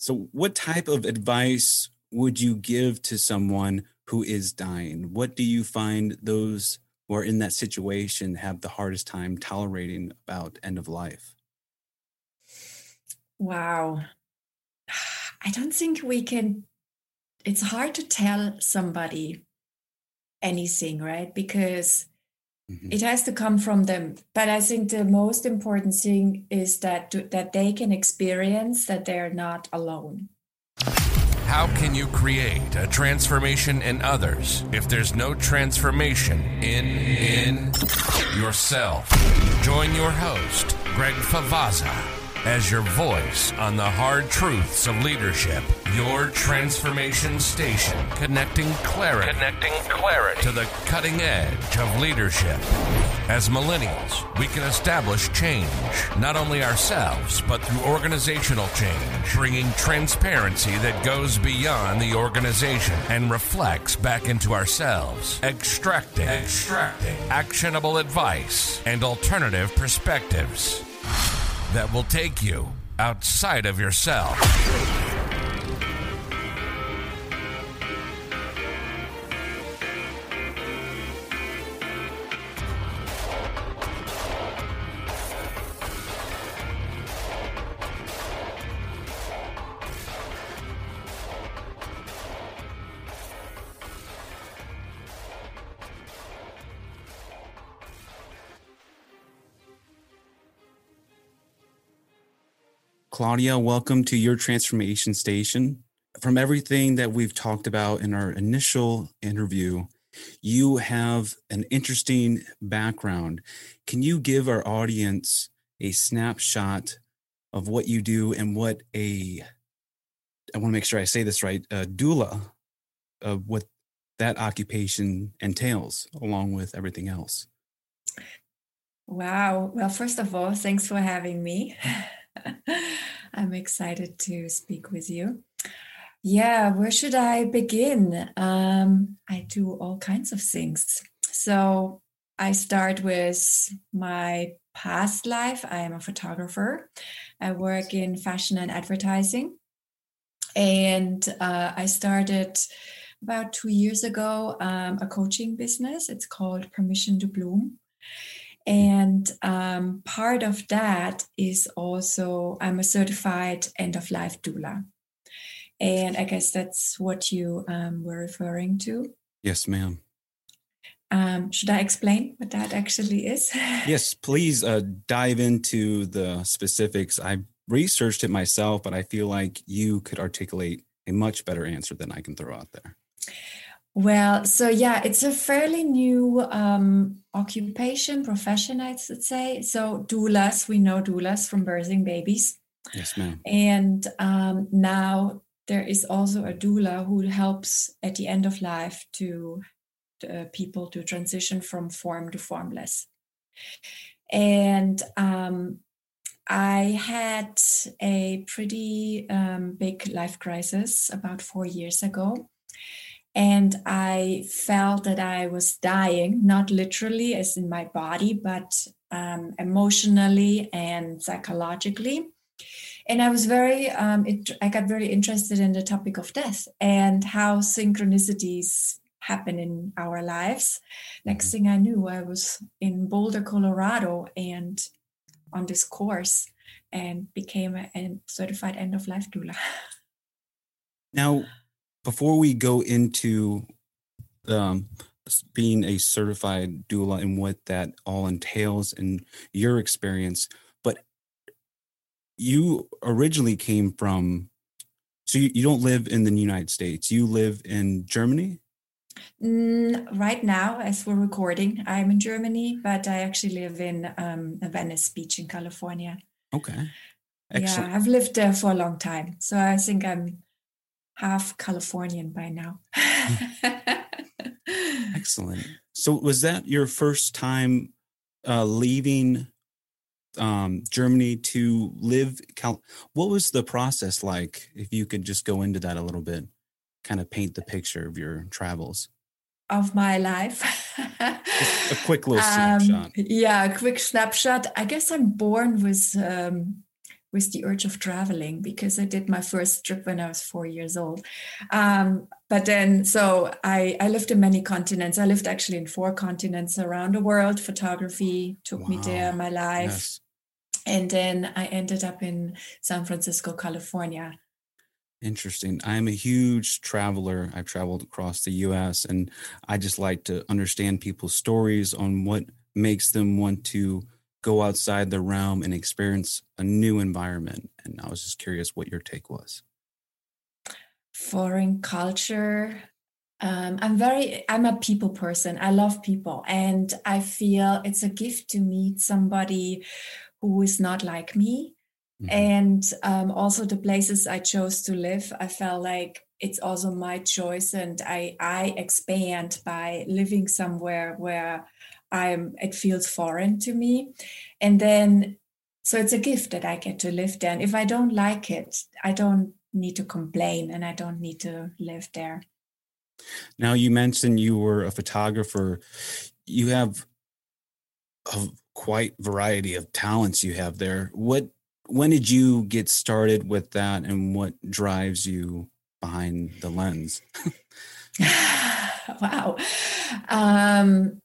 So, what type of advice would you give to someone who is dying? What do you find those who are in that situation have the hardest time tolerating about end of life? Wow. I don't think we can, it's hard to tell somebody anything, right? Because mm-hmm. it has to come from them. But I think the most important thing is that that they can experience that they're not alone. How can you create a transformation in others if there's no transformation in in yourself? Join your host, Greg Favazza as your voice on the hard truths of leadership. Your transformation station, connecting clarity, connecting clarity to the cutting edge of leadership. As millennials, we can establish change, not only ourselves, but through organizational change, bringing transparency that goes beyond the organization and reflects back into ourselves, extracting, extracting actionable advice and alternative perspectives that will take you outside of yourself. Claudia, welcome to your transformation station. From everything that we've talked about in our initial interview, you have an interesting background. Can you give our audience a snapshot of what you do and what a I want to make sure I say this right, a doula, of what that occupation entails, along with everything else. Wow. Well, first of all, thanks for having me. I'm excited to speak with you. Yeah, where should I begin? Um, I do all kinds of things. So I start with my past life. I am a photographer. I work in fashion and advertising. And uh, I started about two years ago um, a coaching business. It's called Permission to Bloom. And um, part of that is also I'm a certified end of life doula. And I guess that's what you um, were referring to. Yes, ma'am. Um, should I explain what that actually is? yes, please uh, dive into the specifics. I researched it myself, but I feel like you could articulate a much better answer than I can throw out there. Well, so yeah, it's a fairly new um, occupation, profession, I'd say. So doulas, we know doulas from birthing babies. Yes, ma'am. And um, now there is also a doula who helps at the end of life to uh, people to transition from form to formless. And um, I had a pretty um, big life crisis about four years ago and I felt that I was dying, not literally as in my body, but um, emotionally and psychologically. And I was very, um, it, I got very interested in the topic of death and how synchronicities happen in our lives. Next mm-hmm. thing I knew, I was in Boulder, Colorado, and on this course and became a certified end of life doula. Now, before we go into um, being a certified doula and what that all entails in your experience, but you originally came from, so you, you don't live in the United States, you live in Germany? Mm, right now, as we're recording, I'm in Germany, but I actually live in um, Venice Beach in California. Okay. Excellent. Yeah, I've lived there for a long time. So I think I'm half Californian by now. Excellent. So, was that your first time uh, leaving um, Germany to live? Cal- what was the process like? If you could just go into that a little bit, kind of paint the picture of your travels of my life. a quick little um, snapshot. Um, yeah, a quick snapshot. I guess I'm born with um, with the urge of traveling because I did my first trip when I was four years old. Um, but then, so I, I lived in many continents. I lived actually in four continents around the world. Photography took wow. me there, my life. Yes. And then I ended up in San Francisco, California. Interesting. I'm a huge traveler. I've traveled across the US and I just like to understand people's stories on what makes them want to go outside the realm and experience a new environment. And I was just curious what your take was. Foreign culture. Um, I'm very, I'm a people person. I love people. And I feel it's a gift to meet somebody who is not like me. Mm-hmm. And um, also the places I chose to live, I felt like it's also my choice and I, I expand by living somewhere where I'm it feels foreign to me. And then so it's a gift that I get to live there. And if I don't like it, I don't need to complain and I don't need to live there. Now you mentioned you were a photographer. You have a quite variety of talents you have there. What when did you get started with that and what drives you behind the lens? wow. Um,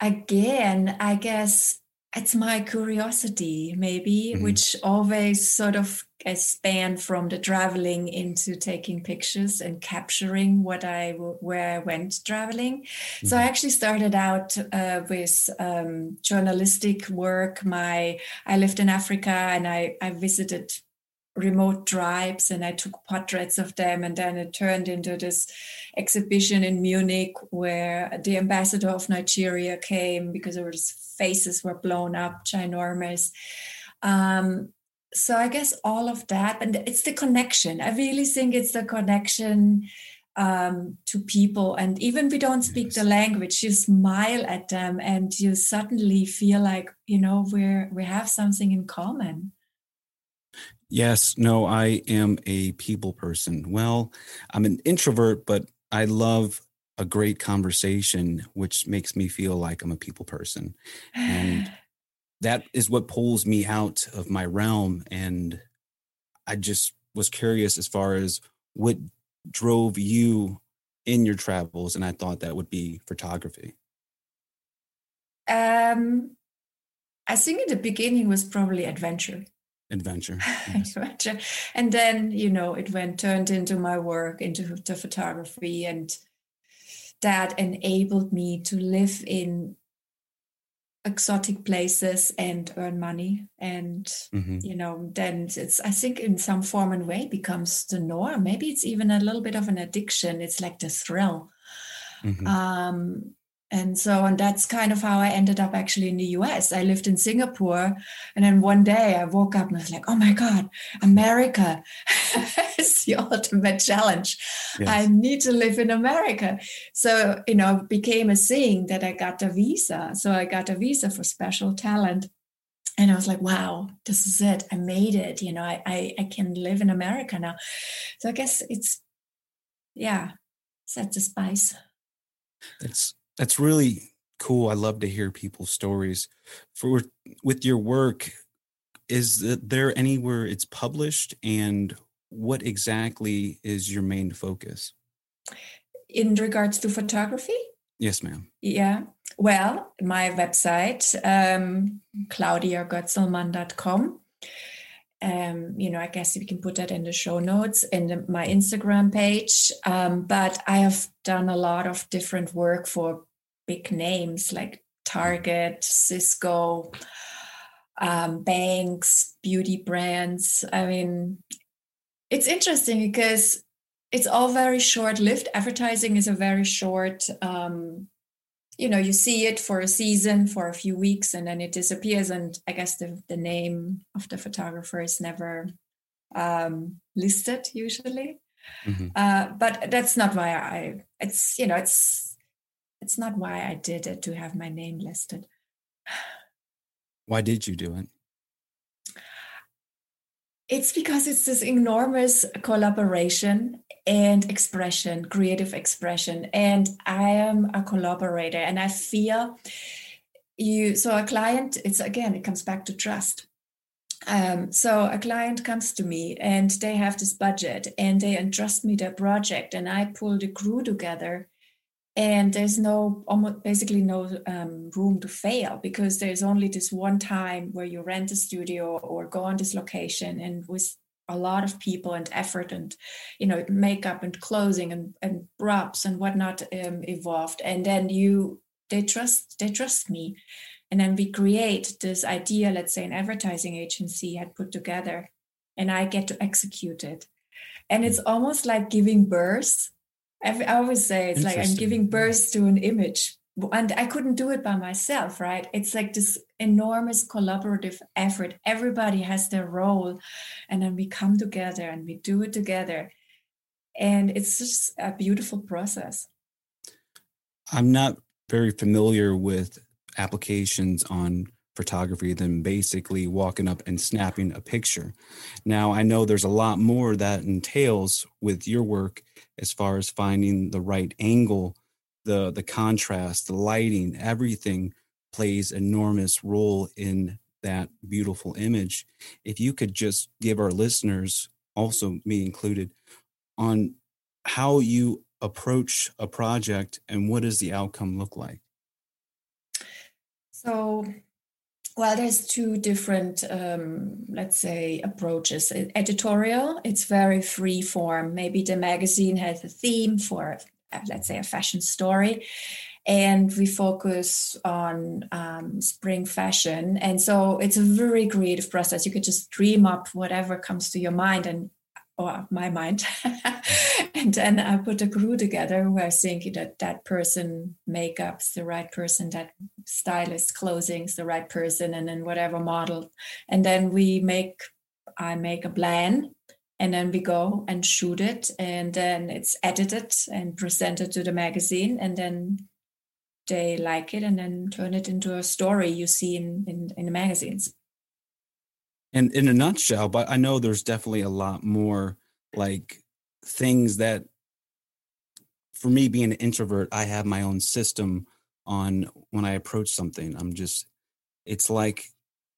again, I guess it's my curiosity, maybe, mm-hmm. which always sort of spanned from the traveling into taking pictures and capturing what I where I went traveling. Mm-hmm. So I mm-hmm. actually started out uh, with um, journalistic work. My I lived in Africa and I I visited remote tribes and I took portraits of them. And then it turned into this exhibition in Munich where the ambassador of Nigeria came because his faces were blown up, ginormous. Um, so I guess all of that, and it's the connection. I really think it's the connection um, to people. And even we don't speak the language, you smile at them and you suddenly feel like, you know, we're we have something in common. Yes, no, I am a people person. Well, I'm an introvert, but I love a great conversation, which makes me feel like I'm a people person. And that is what pulls me out of my realm. And I just was curious as far as what drove you in your travels. And I thought that would be photography. Um, I think in the beginning was probably adventure adventure. Yes. adventure. And then, you know, it went turned into my work, into the photography, and that enabled me to live in exotic places and earn money and mm-hmm. you know then it's i think in some form and way becomes the norm maybe it's even a little bit of an addiction it's like the thrill mm-hmm. um and so and that's kind of how i ended up actually in the us i lived in singapore and then one day i woke up and i was like oh my god america is the ultimate challenge yes. i need to live in america so you know it became a thing that i got a visa so i got a visa for special talent and I was like, wow, this is it. I made it. You know, I, I, I can live in America now. So I guess it's, yeah, that's the spice. That's that's really cool. I love to hear people's stories. For with your work, is there anywhere it's published, and what exactly is your main focus? In regards to photography? Yes, ma'am. Yeah. Well, my website, um, claudiagoetzelmann.com. Um, you know, I guess we can put that in the show notes in my Instagram page. Um, but I have done a lot of different work for big names like Target, Cisco, um, banks, beauty brands. I mean, it's interesting because it's all very short lived. Advertising is a very short, um, you know, you see it for a season, for a few weeks, and then it disappears. And I guess the, the name of the photographer is never um, listed usually. Mm-hmm. Uh, but that's not why I, it's, you know, it's, it's not why I did it to have my name listed. Why did you do it? It's because it's this enormous collaboration and expression, creative expression. And I am a collaborator and I feel you, so a client, it's again, it comes back to trust. Um, so a client comes to me and they have this budget and they entrust me their project and I pull the crew together and there's no almost basically no um, room to fail because there's only this one time where you rent a studio or go on this location and with a lot of people and effort and you know makeup and clothing and, and props and whatnot um, evolved. And then you they trust they trust me. And then we create this idea let's say an advertising agency had put together and i get to execute it. And it's almost like giving birth I always say it's like I'm giving birth to an image, and I couldn't do it by myself, right? It's like this enormous collaborative effort. Everybody has their role, and then we come together and we do it together, and it's just a beautiful process. I'm not very familiar with applications on photography than basically walking up and snapping a picture. Now, I know there's a lot more that entails with your work as far as finding the right angle, the the contrast, the lighting, everything plays enormous role in that beautiful image. If you could just give our listeners, also me included, on how you approach a project and what does the outcome look like? So well, there's two different, um, let's say, approaches. Editorial, it's very free form. Maybe the magazine has a theme for, uh, let's say, a fashion story, and we focus on um, spring fashion. And so it's a very creative process. You could just dream up whatever comes to your mind and or my mind. and then I put a crew together who are thinking that that person makeup's the right person, that stylist clothing's the right person, and then whatever model. And then we make, I make a plan and then we go and shoot it and then it's edited and presented to the magazine and then they like it and then turn it into a story you see in, in, in the magazines and in a nutshell but i know there's definitely a lot more like things that for me being an introvert i have my own system on when i approach something. I'm just it's like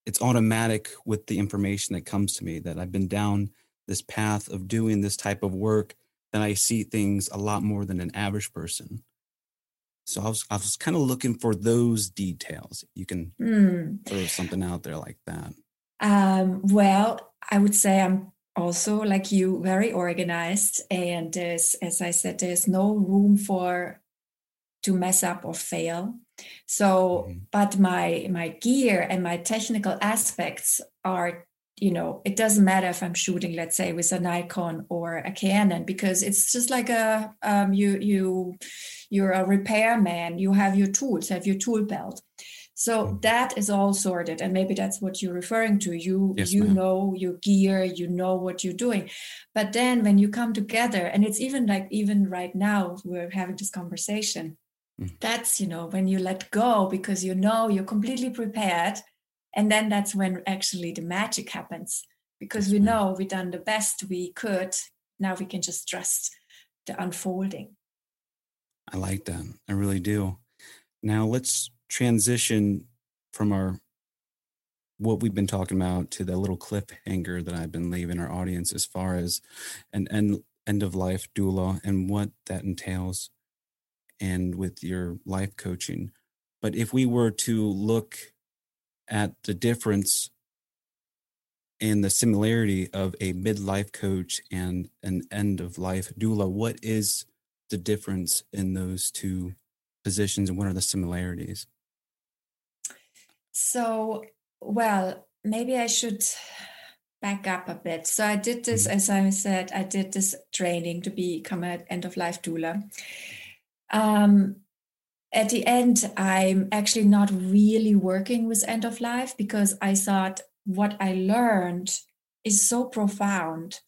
it's automatic with the information that comes to me that i've been down this path of doing this type of work that i see things a lot more than an average person. So i was i was kind of looking for those details. You can mm. throw something out there like that um, well, I would say I'm also like you, very organized, and there's, as I said, there's no room for to mess up or fail. So, mm-hmm. but my my gear and my technical aspects are you know it doesn't matter if i'm shooting let's say with a nikon or a canon because it's just like a um, you you you're a repairman you have your tools have your tool belt so mm-hmm. that is all sorted and maybe that's what you're referring to you yes, you ma'am. know your gear you know what you're doing but then when you come together and it's even like even right now we're having this conversation mm. that's you know when you let go because you know you're completely prepared and then that's when actually the magic happens because yes, we ma'am. know we've done the best we could now we can just trust the unfolding i like that i really do now let's transition from our what we've been talking about to the little cliffhanger that I've been leaving our audience as far as an end end of life doula and what that entails and with your life coaching. But if we were to look at the difference and the similarity of a midlife coach and an end of life doula, what is the difference in those two positions and what are the similarities? So, well, maybe I should back up a bit. So I did this, mm-hmm. as I said, I did this training to become an end of life doula. Um, at the end, I'm actually not really working with end of life because I thought what I learned is so profound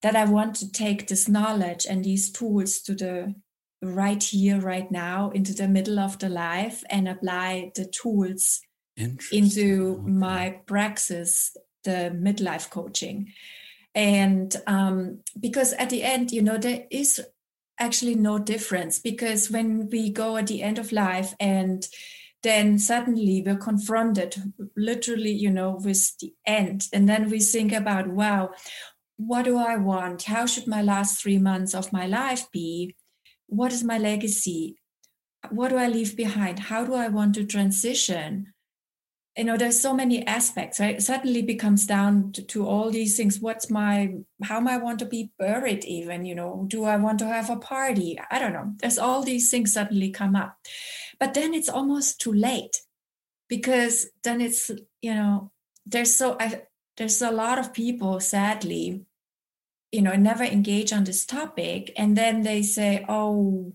that I want to take this knowledge and these tools to the right here, right now, into the middle of the life and apply the tools into okay. my praxis, the midlife coaching. And um, because at the end, you know, there is actually no difference because when we go at the end of life and then suddenly we're confronted literally you know with the end and then we think about wow what do i want? How should my last 3 months of my life be? What is my legacy? What do i leave behind? How do i want to transition you know there's so many aspects right? It suddenly becomes down to, to, all these things. What's my how am i want to be buried even you know? Do i want to have a party? I don't know. There's all these things suddenly come up. But then it's almost too late because then it's you know there's so I, there's a lot of people sadly you know never engage on this topic. And then they say oh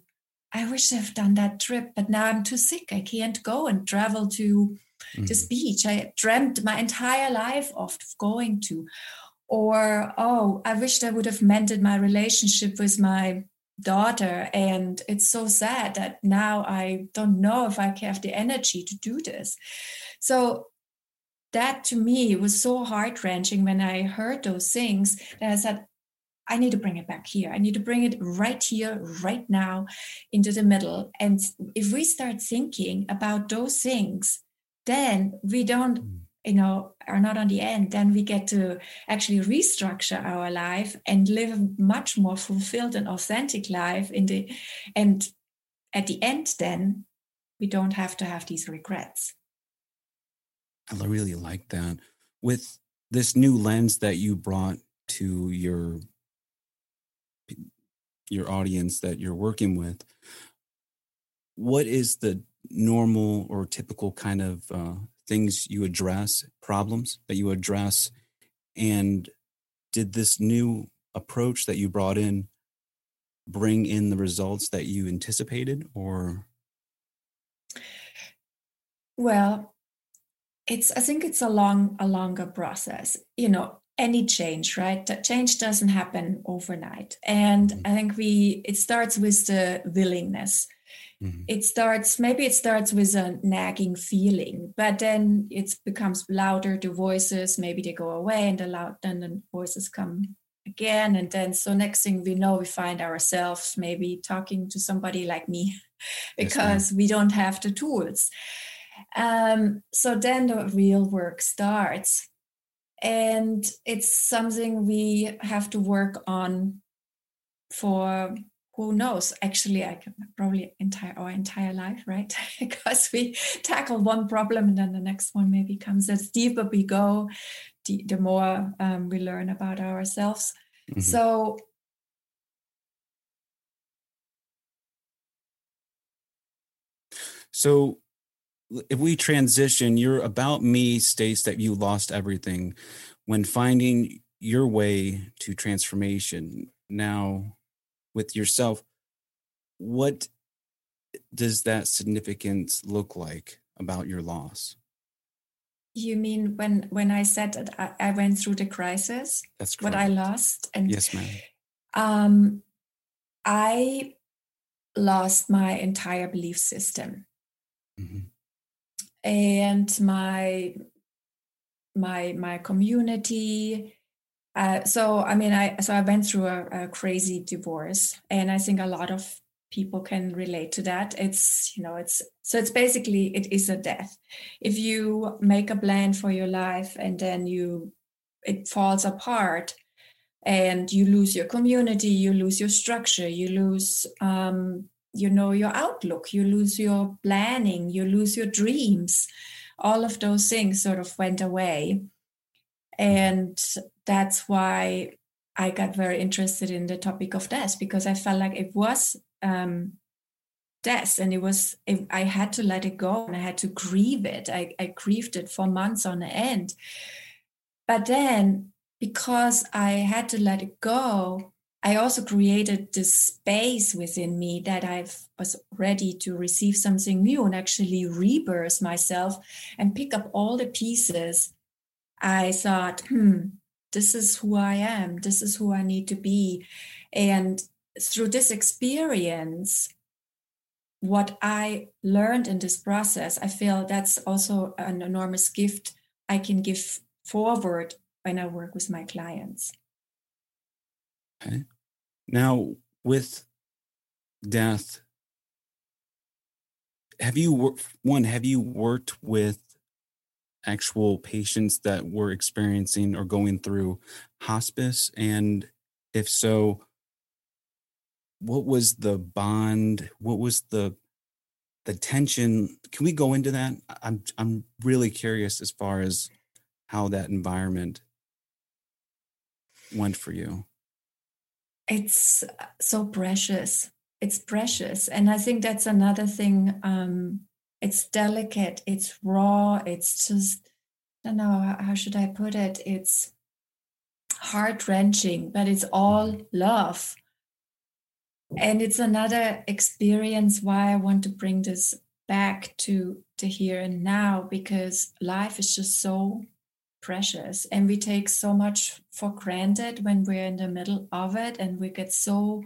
i wish i've done that trip but now i'm too sick. I can't go and travel to. This mm-hmm. beach I dreamt my entire life of going to. Or, oh, I wished I would have mended my relationship with my daughter. And it's so sad that now I don't know if I have the energy to do this. So that to me was so heart wrenching when I heard those things that I said, I need to bring it back here. I need to bring it right here, right now, into the middle. And if we start thinking about those things then we don't mm. you know are not on the end. Then we get to actually restructure our life and live a much more fulfilled and authentic life in the and at the end then we don't have to have these regrets. I really like that. With this new lens that you brought to your your audience that you're working with what is the normal or typical kind of uh, things you address, problems that you address? And did this new approach that you brought in bring in the results that you anticipated or? Well, it's i think it's a long a longer process you know any change right that change doesn't happen overnight and mm-hmm. i think we it starts with the willingness Mm-hmm. It starts, maybe it starts with a nagging feeling, but then it becomes louder, the voices, maybe they go away and the loud, then the voices come again. And then, so next thing we know, we find ourselves maybe talking to somebody like me because yes, we don't have the tools. Um, so then the real work starts. And it's something we have to work on for who knows? Actually i can probably entire our entire life right? Because we tackle one problem and then the next one maybe comes. As deeper we go the, the more um, we learn about ourselves. Mm-hmm. so so if we transition your about me states that you lost everything. When finding your way to transformation now with yourself, what does that significance look like about your loss? You mean when when I said that I, I went through the crisis? That's correct. what I lost. And yes, ma'am. Um, I lost my entire belief system, mm-hmm. and my my my community uh, so I mean, I so I went through a, a, crazy divorce, and I think a lot of people can relate to that. It's you know, it's so it's basically it is a death. If you make a plan for your life and then you it falls apart, and you lose your community, you lose your structure, you lose um, you know your outlook, you lose your planning, you lose your dreams. All of those things sort of went away and that's why I got very interested in the topic of death because I felt like it was um, death and it was, it, I had to let it go and I had to grieve it. I, I grieved it for months on end. But then because I had to let it go, I also created this space within me that I was ready to receive something new and actually rebirth myself and pick up all the pieces I thought, hmm, this is who I am. This is who I need to be. And through this experience, what I learned in this process, I feel that's also an enormous gift I can give forward when I work with my clients. Okay. Now, with death, have you one have you worked with actual patients that were experiencing or going through hospice? And if so what was the bond what was the the tension? Can we go into that? I'm i'm really curious as far as how that environment went for you. It's so precious. It's precious. And i think that's another thing um it's delicate it's raw it's just i don't know how should i put it it's heart wrenching but it's all mm-hmm. love and it's another experience why i want to bring this back to to here and now because life is just so precious and we take so much for granted when we're in the middle of it and we get so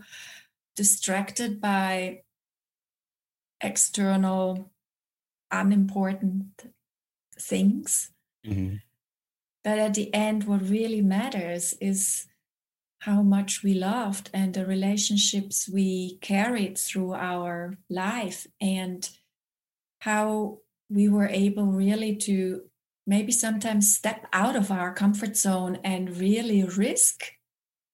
distracted by external unimportant things. Mm-hmm. But at the end, what really matters is how much we loved and the relationships we carried through our life and how we were able really to maybe sometimes step out of our comfort zone and really risk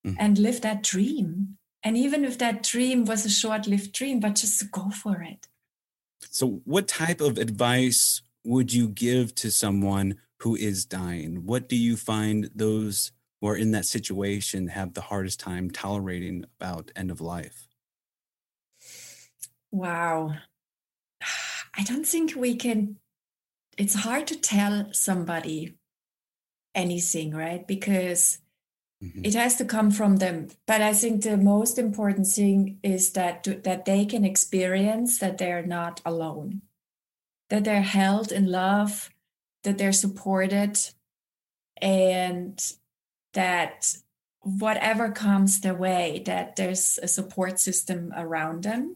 mm-hmm. and live that dream. And even if that dream was a short lived dream, but just to go for it. So, what type of advice would you give to someone who is dying? What do you find those who are in that situation have the hardest time tolerating about end of life? Wow. I don't think we can, it's hard to tell somebody anything, right? Because Mm-hmm. It has to come from them. But I think the most important thing is that that they can experience that they're not alone, that they're held in love, that they're supported, and that whatever comes their way, that there's a support system around them.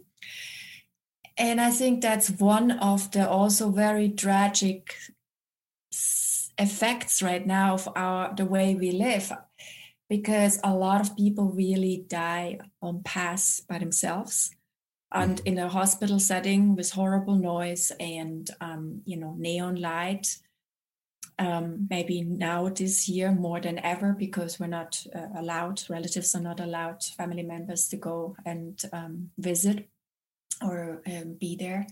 And I think that's one of the also very tragic effects right now of our the way we live because a lot of people really die on paths by themselves and mm-hmm. in a hospital setting with horrible noise and um, you know neon light um, maybe now this year more than ever because we're not uh, allowed relatives are not allowed family members to go and um, visit or um, be there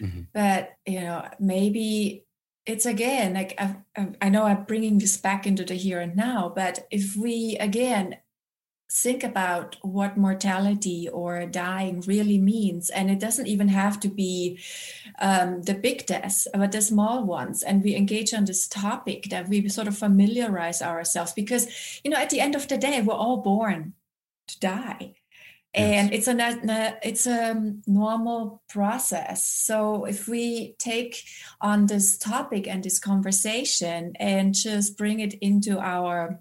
mm-hmm. but you know maybe it's again like I, I know i'm bringing this back into the here and now but if we again think about what mortality or dying really means and it doesn't even have to be um, the big deaths but the small ones and we engage on this topic that we sort of familiarize ourselves because you know at the end of the day we're all born to die and it's a it's a normal process so if we take on this topic and this conversation and just bring it into our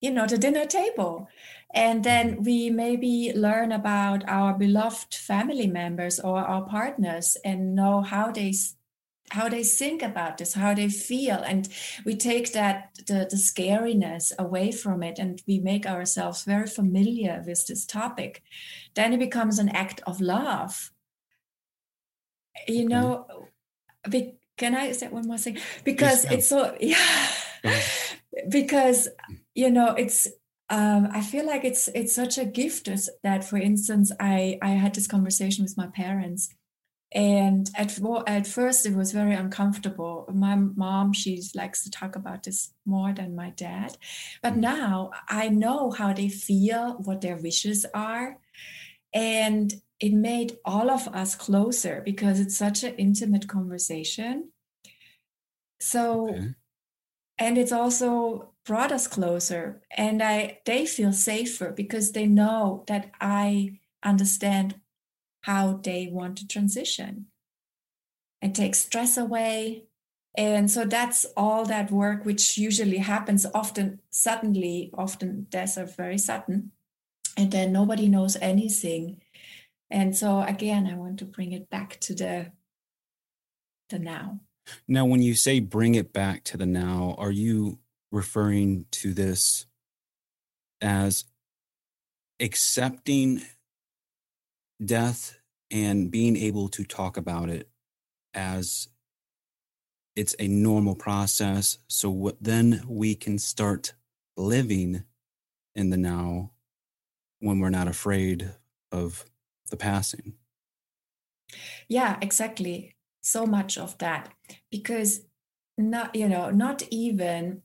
you know the dinner table and then mm-hmm. we maybe learn about our beloved family members or our partners and know how they how they think about this, how they feel. And we take that, the, the scariness away from it and we make ourselves very familiar with this topic. Then it becomes an act of love. You know, be, can I say one more thing? Because yes, it's so, yeah, because, you know, it's, um, I feel like it's it's such a gift that, for instance, I I had this conversation with my parents, and at at first it was very uncomfortable. My mom she likes to talk about this more than my dad. But mm. now i know how they feel what their wishes are. And it made all of us closer because it's such an intimate conversation. So okay. and it's also brought us closer. And i they feel safer because they know that i understand how they want to transition and take stress away. And so that's all that work, which usually happens often suddenly, often deaths are very sudden, and then nobody knows anything. And so again, I want to bring it back to the the now. Now, when you say bring it back to the now, are you referring to this as accepting death and being able to talk about it as it's a normal process. So what, then we can start living in the now when we're not afraid of the passing. Yeah, exactly. So much of that because not you know not even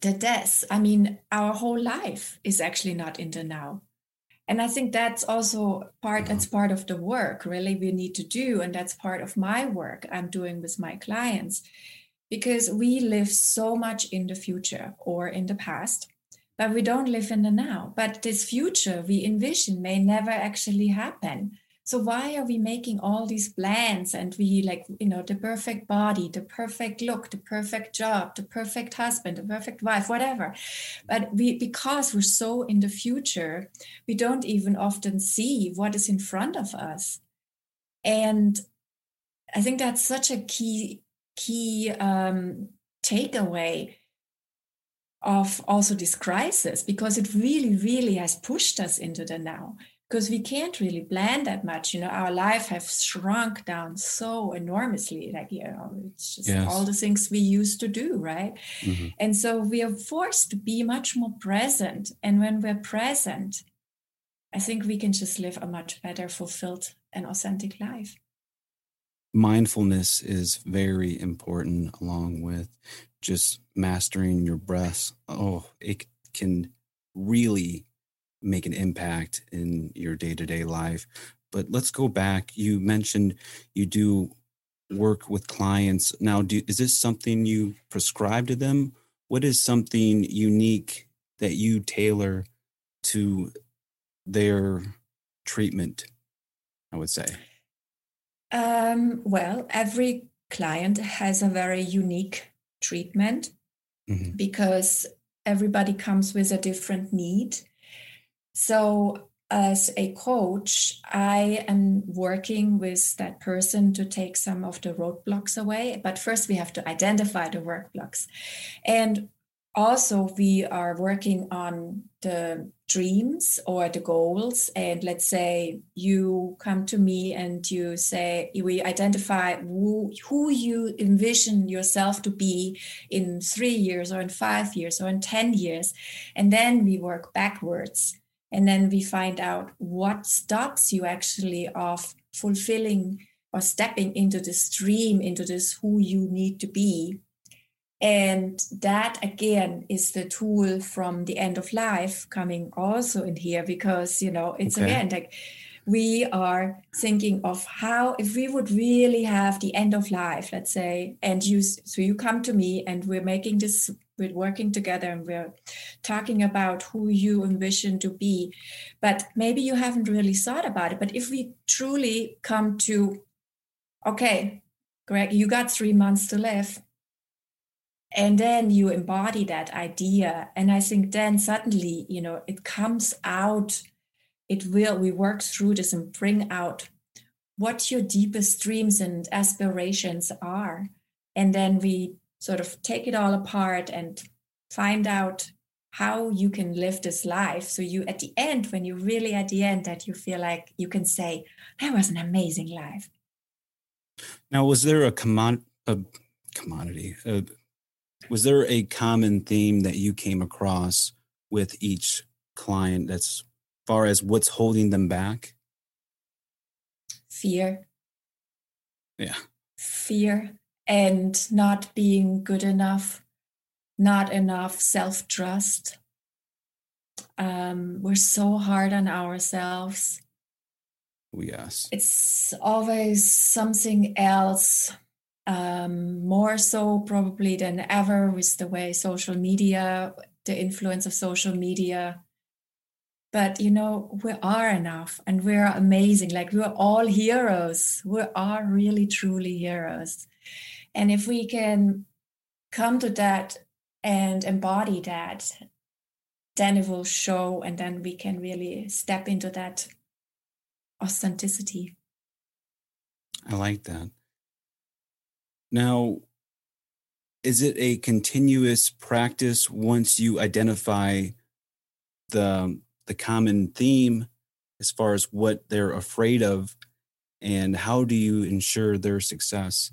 the death. I mean, our whole life is actually not in the now and i think that's also part that's mm-hmm. part of the work really we need to do and that's part of my work i'm doing with my clients. Because we live so much in the future or in the past but we don't live in the now. But this future we envision may never actually happen so why are we making all these plans and we like you know the perfect body the perfect look the perfect job the perfect husband the perfect wife whatever? But we because we're so in the future we don't even often see what is in front of us. And i think that's such a key key um, takeaway of also this crisis because it really really has pushed us into the now because we can't really plan that much you know our life has shrunk down so enormously like you know it's just yes. all the things we used to do right mm-hmm. and so we are forced to be much more present and when we're present i think we can just live a much better fulfilled and authentic life mindfulness is very important along with just mastering your breath oh it can really make an impact in your day to day life. But let's go back. You mentioned you do work with clients. Now, do, is this something you prescribe to them? What is something unique that you tailor to their treatment? I would say. Um, well, every client has a very unique treatment mm-hmm. because everybody comes with a different need so, as a coach, I am working with that person to take some of the roadblocks away. But first, we have to identify the roadblocks. And also, we are working on the dreams or the goals. And let's say you come to me and you say, we identify who, who you envision yourself to be in three years or in five years or in 10 years. And then we work backwards and then we find out what stops you actually of fulfilling or stepping into this dream into this who you need to be and that again is the tool from the end of life coming also in here because you know it's okay. again like we are thinking of how if we would really have the end of life let's say and you so you come to me and we're making this we're working together and we're talking about who you envision to be. But maybe you haven't really thought about it but if we truly come to okay greg you got three months to live and then you embody that idea and i think then suddenly you know it comes out it will we work through this and bring out what your deepest dreams and aspirations are and then we sort of take it all apart and find out how you can live this life so you at the end when you really at the end that you feel like you can say that was an amazing life now was there a, common, a commodity uh, was there a common theme that you came across with each client that's far as what's holding them back? Fear. Yeah. Fear and not being good enough, not enough self trust. Um, we're so hard on ourselves. Oh, yes. It's always something else, um, more so probably than ever with the way social media, the influence of social media but you know we are enough and we're amazing like we're all heroes we are really truly heroes and if we can come to that and embody that then it will show and then we can really step into that authenticity. I like that. Now is it a continuous practice once you identify the the common theme as far as what they're afraid of? And how do you ensure their success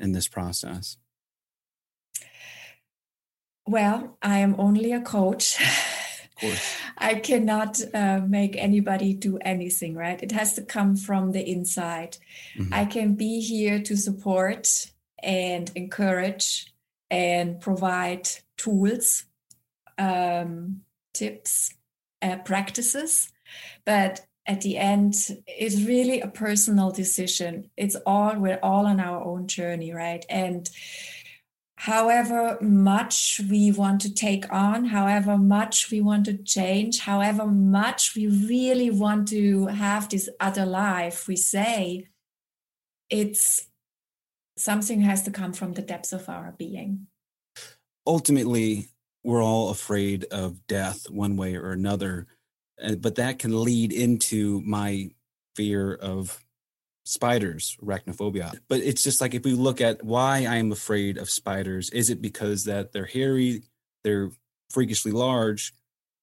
in this process? Well, I am only a coach. I cannot uh, make anybody do anything, right? It has to come from the inside. Mm-hmm. I can be here to support and encourage and provide tools, um, tips, uh, practices. But at the end, it's really a personal decision. It's all, we're all on our own journey, right? And however much we want to take on, however much we want to change, however much we really want to have this other life, we say it's something has to come from the depths of our being. Ultimately, we're all afraid of death one way or another, Uh, but that can lead into my fear of spiders, arachnophobia. But it's just like if we look at why I am afraid of spiders, is it because that they're hairy, they're freakishly large?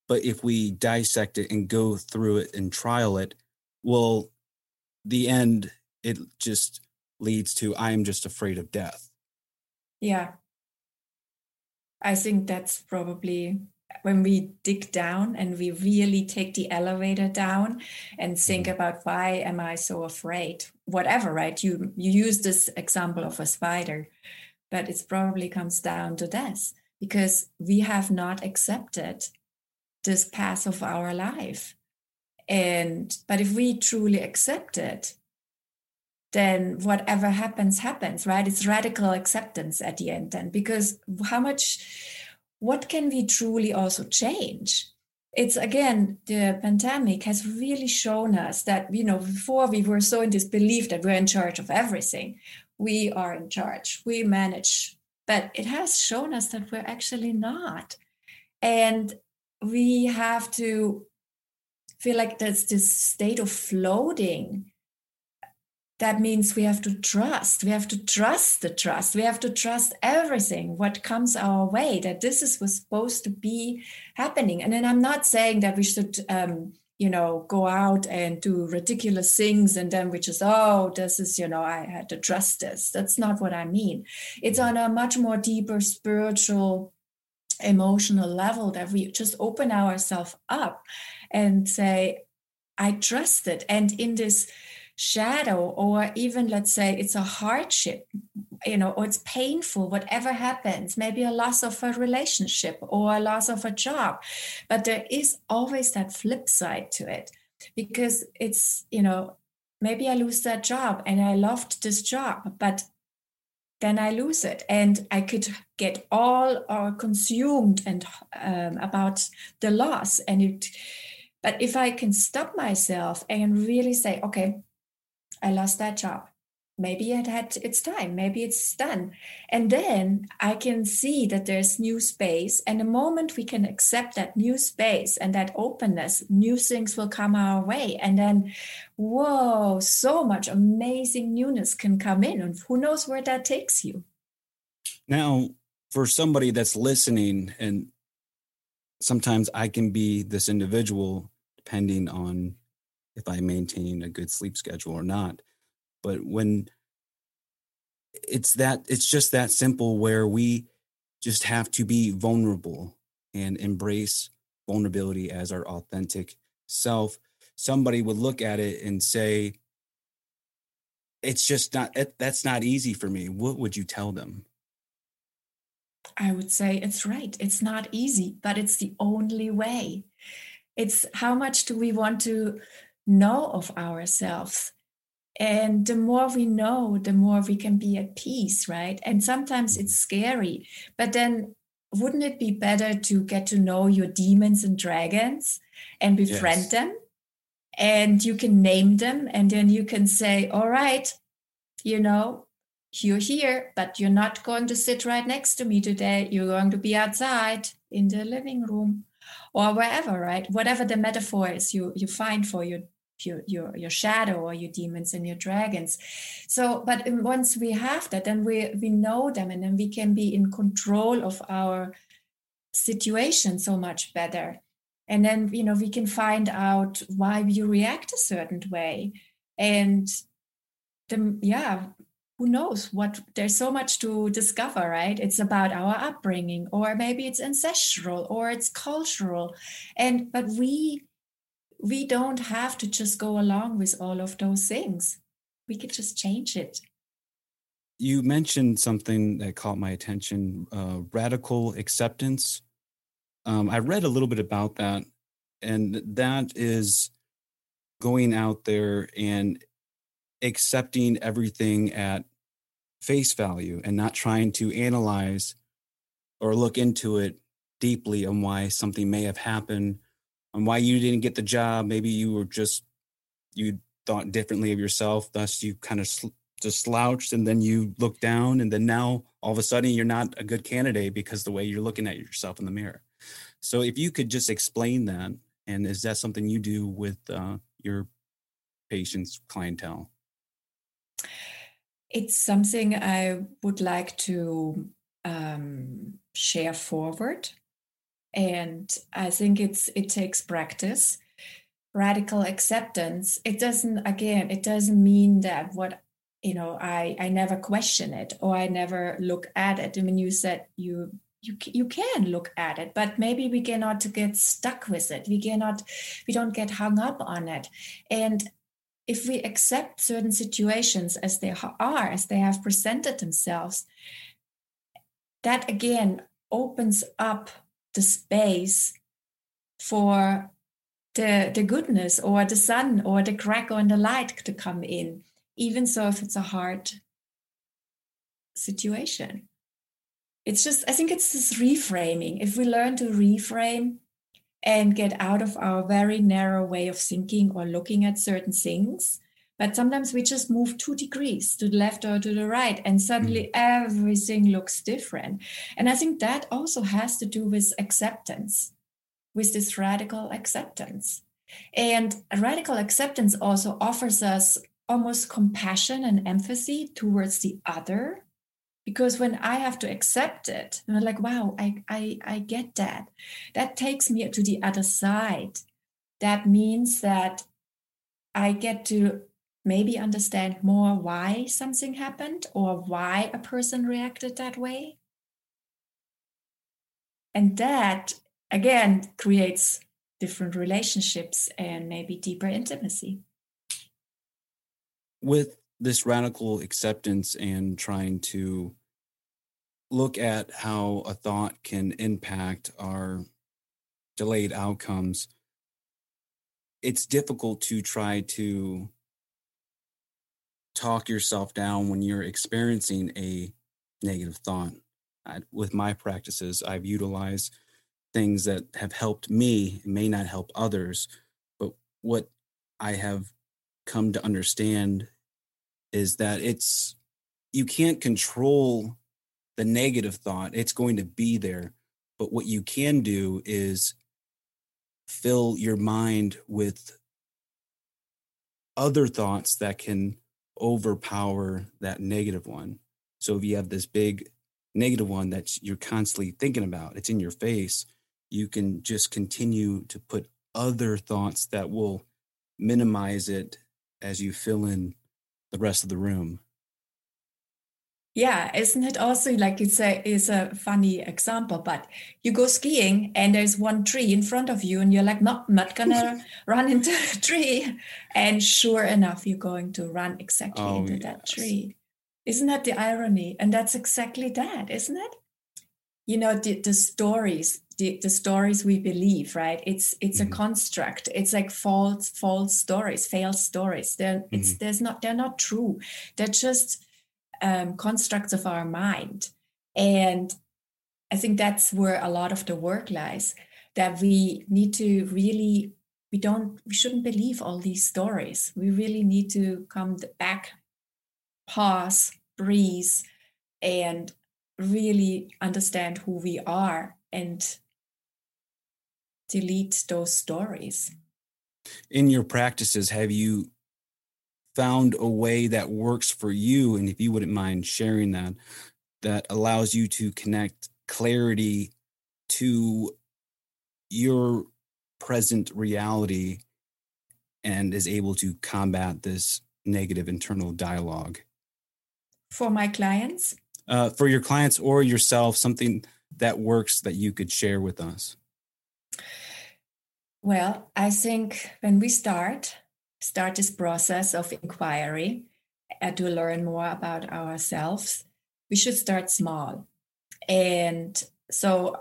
But if we dissect it and go through it and trial it, well, the end, it just leads to I am just afraid of death. Yeah. I think that's probably when we dig down and we really take the elevator down and think mm-hmm. about why am i so afraid? Whatever right? You you use this example of a spider but it probably comes down to this because we have not accepted this path of our life. And but if we truly accept it then whatever happens happens right? It's radical acceptance at the end then because how much what can we truly also change? It's again, the pandemic has really shown us that, you know, before we were so in this belief that we're in charge of everything. We are in charge, we manage, but it has shown us that we're actually not. And we have to feel like there's this state of floating that means we have to trust. We have to trust the trust. We have to trust everything what comes our way that this is what's supposed to be happening. And then i'm not saying that we should um, you know go out and do ridiculous things and then we just oh this is you know i had to trust this. That's not what i mean. It's on a much more deeper spiritual emotional level that we just open ourselves up and say i trust it. And in this shadow or even let's say it's a hardship you know or it's painful whatever happens maybe a loss of a relationship or a loss of a job but there is always that flip side to it because it's you know maybe i lose that job and i loved this job but then I lose it. And I could get all or consumed and um, about the loss. And it, but if I can stop myself and really say, okay, I lost that job. Maybe it had its time, maybe it's done. And then I can see that there's new space. And the moment we can accept that new space and that openness, new things will come our way. And then, whoa, so much amazing newness can come in. And who knows where that takes you. Now, for somebody that's listening, and sometimes I can be this individual depending on if I maintain a good sleep schedule or not. But when it's that, it's just that simple where we just have to be vulnerable and embrace vulnerability as our authentic self. Somebody would look at it and say, it's just not, that's not easy for me. What would you tell them? I would say it's right. It's not easy, but it's the only way. It's how much do we want to know of ourselves. And the more we know, the more we can be at peace, right? And sometimes it's scary, but then wouldn't it be better to get to know your demons and dragons and befriend yes. them? And you can name them, and then you can say, All right, you know, you're here, but you're not going to sit right next to me today. You're going to be outside in the living room or wherever, right? Whatever the metaphor is you you find for your your your your shadow or your demons and your dragons. So, but once we have that, then we we know them, and then we can be in control of our situation so much better. And then you know we can find out why you react a certain way, and the yeah who knows what there's so much to discover right? It's about our upbringing or maybe it's ancestral or it's cultural. And but we we don't have to just go along with all of those things. We could just change it. You mentioned something that caught my attention uh, radical acceptance. Um, i read a little bit about that and that is going out there and accepting everything at face value and not trying to analyze or look into it deeply on why something may have happened, on why you didn't get the job. Maybe you were just, you thought differently of yourself. Thus, you kind of sl- just slouched and then you look down. And then now all of a sudden you're not a good candidate because the way you're looking at yourself in the mirror. So, if you could just explain that, and is that something you do with uh, your patients, clientele? It's something I would like to um, share forward. And I think it's it takes practice. Radical acceptance. It doesn't again, it doesn't mean that what you know, I I never question it or I never look at it. I mean, you said you you you can look at it but maybe we cannot get stuck with it we cannot we don't get hung up on it and if we accept certain situations as they are, as they have presented themselves, that again opens up the space for the, the goodness or the sun or the crack or the light to come in, even so if it's a hard situation. It's just, I think it's this reframing. If we learn to reframe and get out of our very narrow way of thinking or looking at certain things. But sometimes we just move two degrees to the left or to the right, and suddenly mm. everything looks different. And I think that also has to do with acceptance, with this radical acceptance. And radical acceptance also offers us almost compassion and empathy towards the other because when i have to accept it i'm like wow I, I i get that. That takes me to the other side. That means that i get to maybe understand more why something happened or why a person reacted that way. And that again creates different relationships and maybe deeper intimacy. With this radical acceptance and trying to look at how a thought can impact our delayed outcomes, it's difficult to try to talk yourself down when you're experiencing a negative thought. I, with my practices, I've utilized things that have helped me, may not help others, but what I have come to understand is that it's you can't control the negative thought it's going to be there but what you can do is fill your mind with other thoughts that can overpower that negative one. So if you have this big negative one that you're constantly thinking about it's in your face you can just continue to put other thoughts that will minimize it as you fill in the rest of the room. Yeah, isn't it also like it's a it's a funny example, but you go skiing and there's one tree in front of you and you're like, no, I'm not gonna run into the tree. And sure enough, you're going to run exactly oh, into yes. that tree. Isn't that the irony? And that's exactly that, isn't it? You know, the, the stories the, the stories we believe right? It's it's mm-hmm. a construct. It's like false false stories failed stories. They're mm-hmm. it's there's not they're not true. They're just um, constructs of our mind. And i think that's where a lot of the work lies that we need to really we don't we shouldn't believe all these stories. We really need to come back pause breathe and really understand who we are and delete those stories. In your practices, have you found a way that works for you? And if you wouldn't mind sharing that, that allows you to connect clarity to your present reality and is able to combat this negative internal dialogue? For my clients? Uh, for your clients or yourself, something that works that you could share with us? Well, I think when we start, start this process of inquiry to learn more about ourselves, we should start small. And so,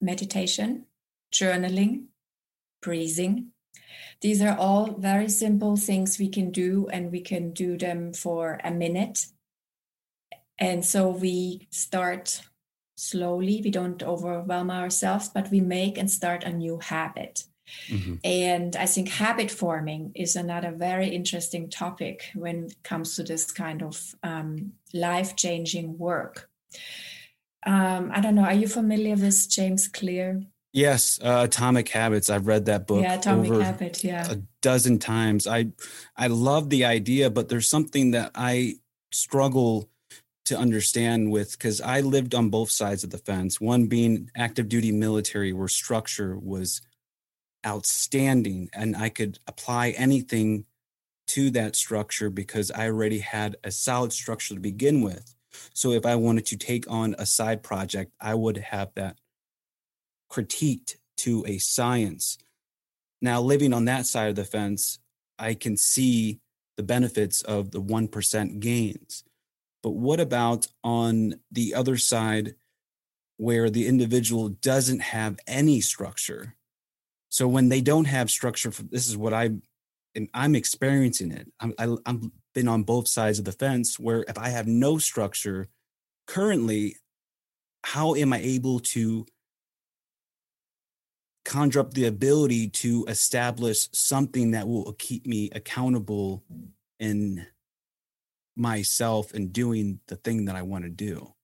meditation, journaling, breathing, these are all very simple things we can do, and we can do them for a minute. And so we start slowly. We don't overwhelm ourselves, but we make and start a new habit. Mm-hmm. And I think habit forming is another very interesting topic when it comes to this kind of um, life changing work. Um, I don't know. Are you familiar with James Clear? Yes, uh, Atomic Habits. I've read that book. Yeah, Atomic Habit. Yeah, a dozen times. I I love the idea, but there's something that I struggle to understand with because I lived on both sides of the fence. One being active duty military, where structure was outstanding and I could apply anything to that structure because I already had a solid structure to begin with. So if I wanted to take on a side project, I would have that critiqued to a science. Now, living on that side of the fence, I can see the benefits of the 1% gains. But what about on the other side where the individual doesn't have any structure? So when they don't have structure, for, this is what I, I'm experiencing it. I'm, I, i am been on both sides of the fence where if I have no structure currently, how am I able to conjure up the ability to establish something that will keep me accountable in myself and doing the thing that I want to do?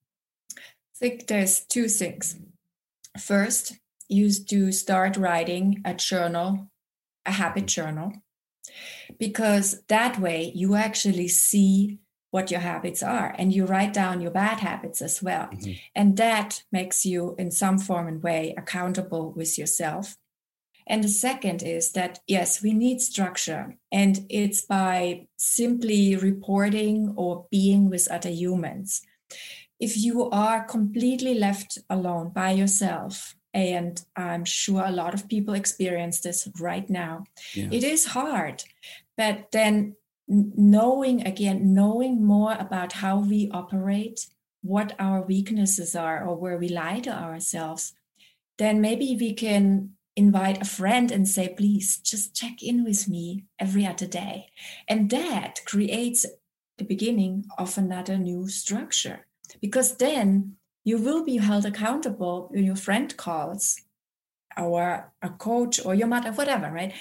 I think there's two things. First, used to start writing a journal, a habit journal, because that way you actually see what your habits are and you write down your bad habits as well. Mm-hmm. And that makes you, in some form and way, accountable with yourself. And the second is that, yes, we need structure. And it's by simply reporting or being with other humans. If you are completely left alone by yourself, and i'm sure a lot of people experience this right now yeah. it is hard but then knowing again knowing more about how we operate what our weaknesses are or where we lie to ourselves then maybe we can invite a friend and say please just check in with me every other day and that creates the beginning of another new structure because then you will be held accountable when your friend calls or a coach or your mother, whatever, right?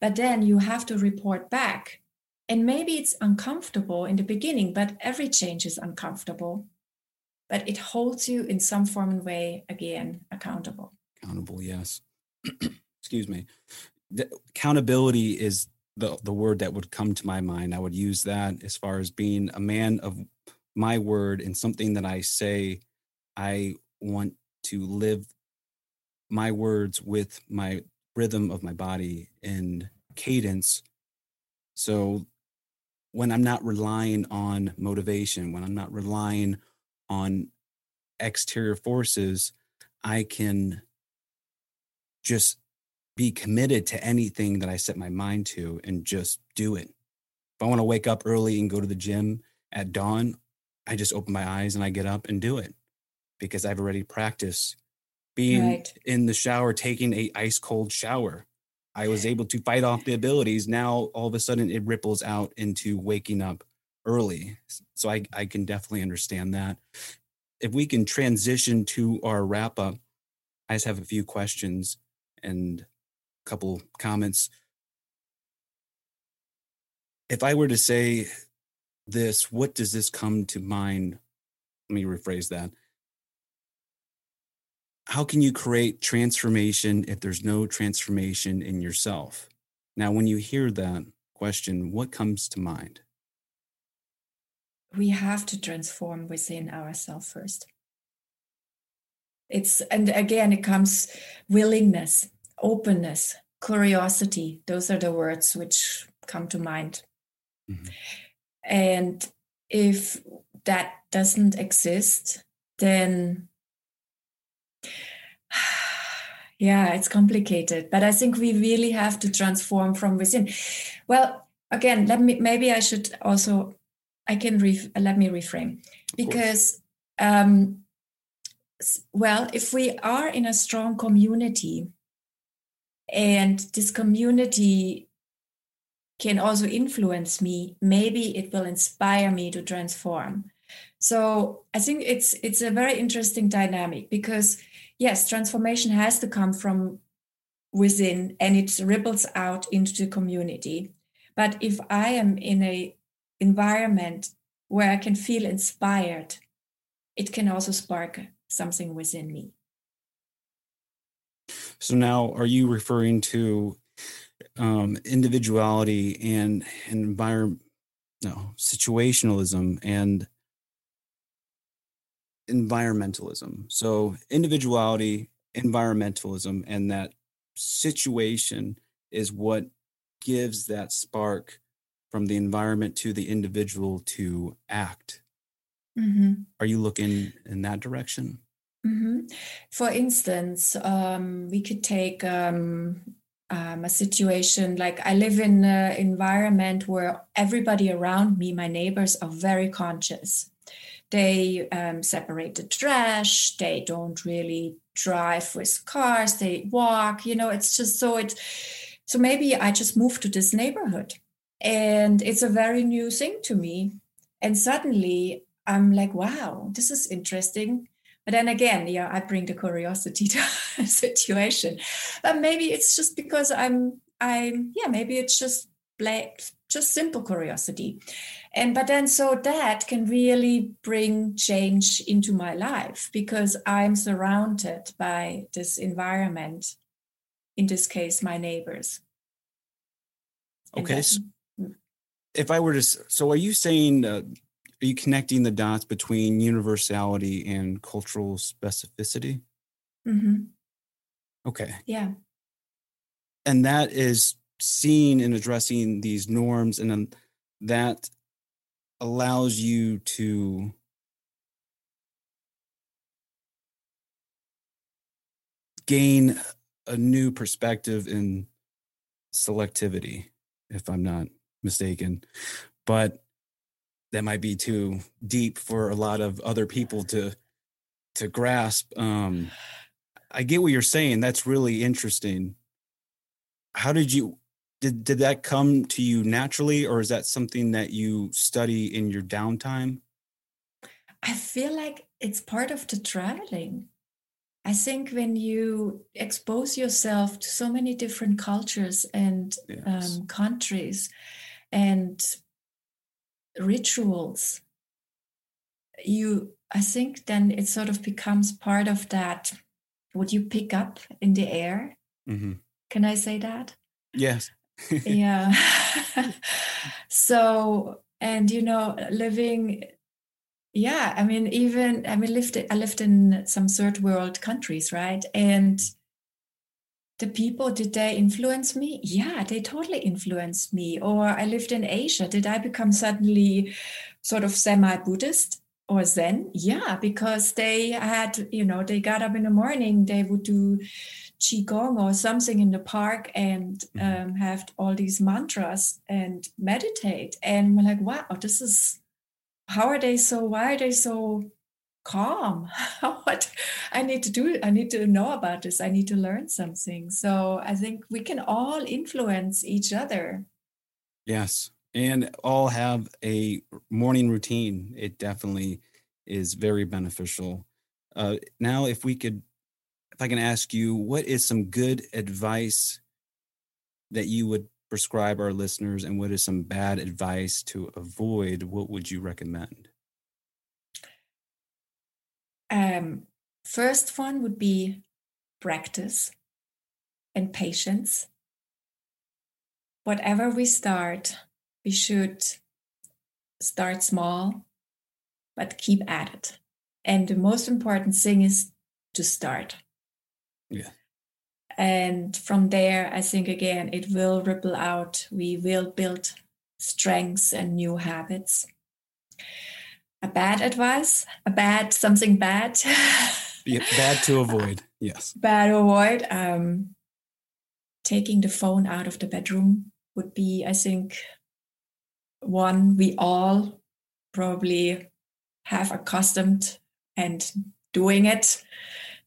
But then you have to report back. And maybe it's uncomfortable in the beginning, but every change is uncomfortable. But it holds you in some form and way again accountable. Accountable, yes. Excuse me. The accountability is the, the word that would come to my mind. I would use that as far as being a man of my word and something that I say I want to live my words with my rhythm of my body and cadence. So when I'm not relying on motivation, when I'm not relying on exterior forces, I can just be committed to anything that I set my mind to and just do it. If I want to wake up early and go to the gym at dawn, I just open my eyes and I get up and do it because I've already practiced being right. in the shower, taking a ice cold shower. I was able to fight off the abilities. Now all of a sudden it ripples out into waking up early. So I, I can definitely understand that. If we can transition to our wrap up, I just have a few questions and a couple comments. If I were to say this, what does this come to mind? Let me rephrase that how can you create transformation if there's no transformation in yourself? Now, when you hear that question, what comes to mind? We have to transform within ourselves first. It's, and again, it comes willingness, openness, curiosity. Those are the words which come to mind. Mm-hmm. And if that doesn't exist, then yeah, it's complicated. But I think we really have to transform from within. Well, again, let me maybe I should also I can re, let me reframe because um, well, if we are in a strong community and this community can also influence me, maybe it will inspire me to transform. So I think it's it's a very interesting dynamic because yes, transformation has to come from within and it ripples out into the community. But if I am in a environment where I can feel inspired, it can also spark something within me. So now, are you referring to um, individuality and environment, no, situationalism and environmentalism? So, individuality, environmentalism, and that situation is what gives that spark from the environment to the individual to act. Mm-hmm. Are you looking in that direction? Mm-hmm. For instance, um, we could take um, um, a situation like I live in an environment where everybody around me, my neighbors, are very conscious. They um, separate the trash. They don't really drive with cars. They walk. You know, it's just so it. So maybe I just moved to this neighborhood, and it's a very new thing to me. And suddenly I'm like, wow, this is interesting. But then again, yeah, I bring the curiosity to the situation. But maybe it's just because I'm, I'm, yeah, maybe it's just black, just simple curiosity. And but then so that can really bring change into my life because I'm surrounded by this environment. In this case, my neighbors. Okay. So mm. if I were to, so are you saying uh, are you connecting the dots between universality and cultural specificity? Mm-hmm. Okay. Yeah. And that is seeing and addressing these norms, and then that allows you to gain a new perspective in selectivity, if I'm not mistaken. But that might be too deep for a lot of other people to to grasp um i get what you're saying that's really interesting. How did you did did that come to you naturally or is that something that you study in your downtime? I feel like it's part of the traveling. I think when you expose yourself to so many different cultures and yes. um, countries and rituals you i think then it sort of becomes part of that what you pick up in the air. Mm-hmm. can i say that? Yes. Yeah. So and you know living yeah i mean even i mean lived i lived in some third world countries right? And the people did they influence me? Yeah they totally influenced me. Or i lived in asia. Did i become suddenly sort of semi-buddhist or zen? Yeah because they had you know they got up in the morning they would do qigong or something in the park and mm-hmm. um, have all these mantras and meditate. And we're like wow this is how are they so why are they so calm. What? I need to do i need to know about this. I need to learn something. So i think we can all influence each other. Yes and all have a morning routine. It definitely is very beneficial. Uh, now if we could if i can ask you what is some good advice that you would prescribe our listeners and what is some bad advice to avoid? What would you recommend um, first one would be practice and patience. Whatever we start, we should start small, but keep at it. And the most important thing is to start. Yeah. And from there, I think again, it will ripple out. We will build strengths and new habits. A bad advice, a bad something bad. bad to avoid. Yes. Bad to avoid. Um, taking the phone out of the bedroom would be, I think, one we all probably have accustomed and doing it.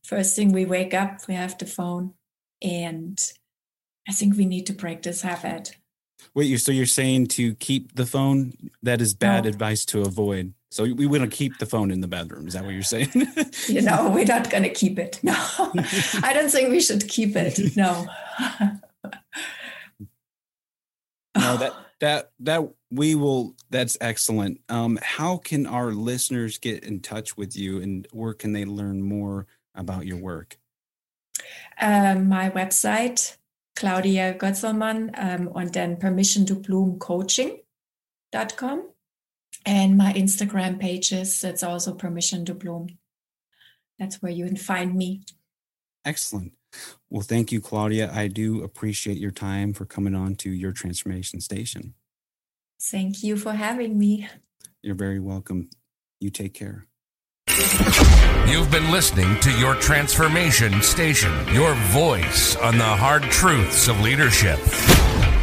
First thing we wake up, we have the phone. And I think we need to break this habit. Wait, you so you're saying to keep the phone? That is bad no. advice to avoid. So we want to keep the phone in the bedroom. Is that what you're saying? you know, we're not going to keep it. No, I don't think we should keep it. No. no, that that that we will. That's excellent. Um, how can our listeners get in touch with you, and where can they learn more about your work? Um, my website, Claudia Goetzelmann, um, and then permission to bloom coaching.com. And my Instagram pages, that's also permission to bloom. That's where you can find me. Excellent. Well, thank you, Claudia. I do appreciate your time for coming on to your transformation station. Thank you for having me. You're very welcome. You take care. You've been listening to your transformation station, your voice on the hard truths of leadership.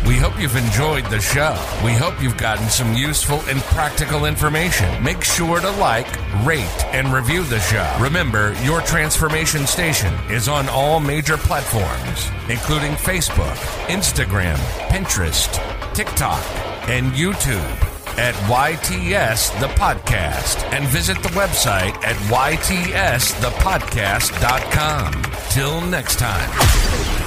We hope you've enjoyed the show. We hope you've gotten some useful and practical information. Make sure to like, rate, and review the show. Remember, your transformation station is on all major platforms, including Facebook, Instagram, Pinterest, TikTok, and YouTube at YTS The Podcast and visit the website at YTSThePodcast.com. Till next time.